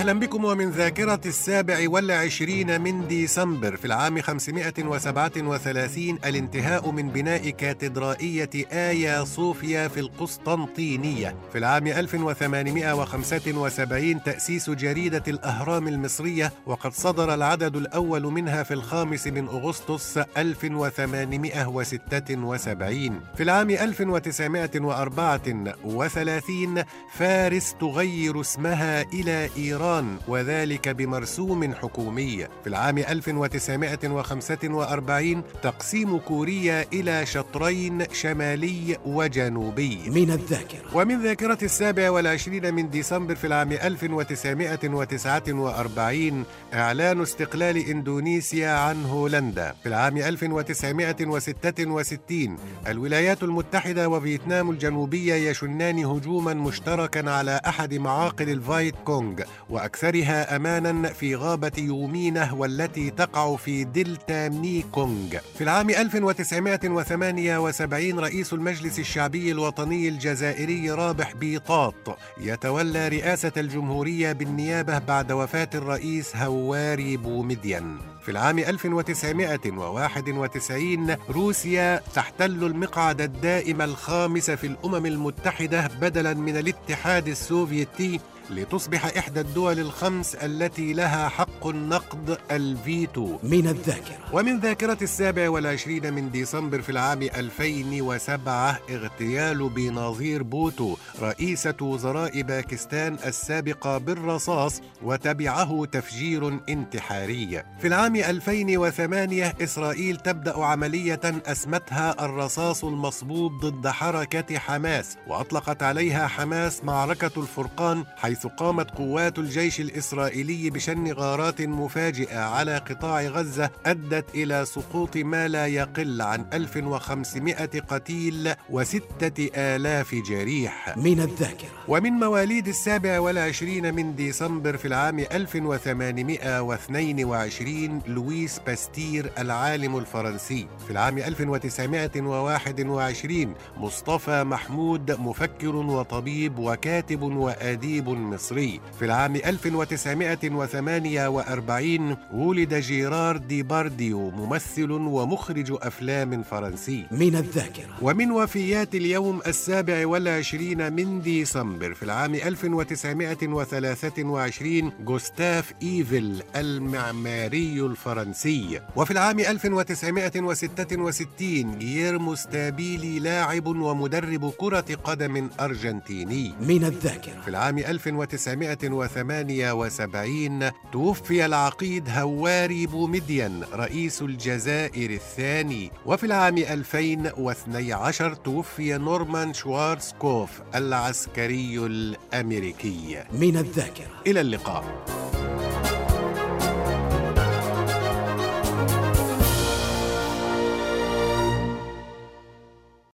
أهلا بكم ومن ذاكرة السابع والعشرين من ديسمبر في العام 537 الانتهاء من بناء كاتدرائية آيا صوفيا في القسطنطينية. في العام 1875 تأسيس جريدة الأهرام المصرية وقد صدر العدد الأول منها في الخامس من أغسطس 1876 في العام 1934 فارس تغير اسمها إلى إيران. إيران وذلك بمرسوم حكومي. في العام 1945 تقسيم كوريا إلى شطرين شمالي وجنوبي. من الذاكرة. ومن ذاكرة السابع والعشرين من ديسمبر في العام 1949 إعلان استقلال إندونيسيا عن هولندا. في العام 1966 الولايات المتحدة وفيتنام الجنوبية يشنان هجوما مشتركا على أحد معاقل الفيت كونغ وأكثرها امانا في غابة يو مينه والتي تقع في دلتا ميكونغ. في العام 1978 رئيس المجلس الشعبي الوطني الجزائري رابح بيطاط يتولى رئاسة الجمهورية بالنيابة بعد وفاة الرئيس هواري بومدين. في العام 1991 روسيا تحتل المقعد الدائم الخامس في الأمم المتحدة بدلا من الاتحاد السوفيتي لتصبح إحدى الدول الخمس التي لها حق النقض الفيتو. من الذاكرة. ومن ذاكرة السابع والعشرين من ديسمبر في العام 2007 اغتيال بنظير بوتو رئيسة وزراء باكستان السابقة بالرصاص وتبعه تفجير انتحاري. في العام 2008 إسرائيل تبدأ عملية أسمتها الرصاص المصبوب ضد حركة حماس وأطلقت عليها حماس معركة الفرقان حيث حيث قامت قوات الجيش الإسرائيلي بشن غارات مفاجئة على قطاع غزة أدت إلى سقوط ما لا يقل عن 1500 قتيل وستة آلاف جريح. من الذاكرة. ومن مواليد السابع والعشرين من ديسمبر في العام 1822 لويس باستير العالم الفرنسي. في العام 1921 مصطفى محمود مفكر وطبيب وكاتب وأديب مصري. في العام 1948 ولد جيرار دي بارديو ممثل ومخرج أفلام فرنسي. من الذاكرة. ومن وفيات اليوم السابع والعشرين من ديسمبر في العام 1923 جوستاف إيفل المعماري الفرنسي. وفي العام 1966 جيرمو ستابيلي لاعب ومدرب كرة قدم أرجنتيني. من الذاكرة. في العام 1978 توفي العقيد هواري بومدين رئيس الجزائر الثاني. وفي العام 2012 توفي نورمان شوارزكوف العسكري الأمريكي. من الذاكرة. إلى اللقاء.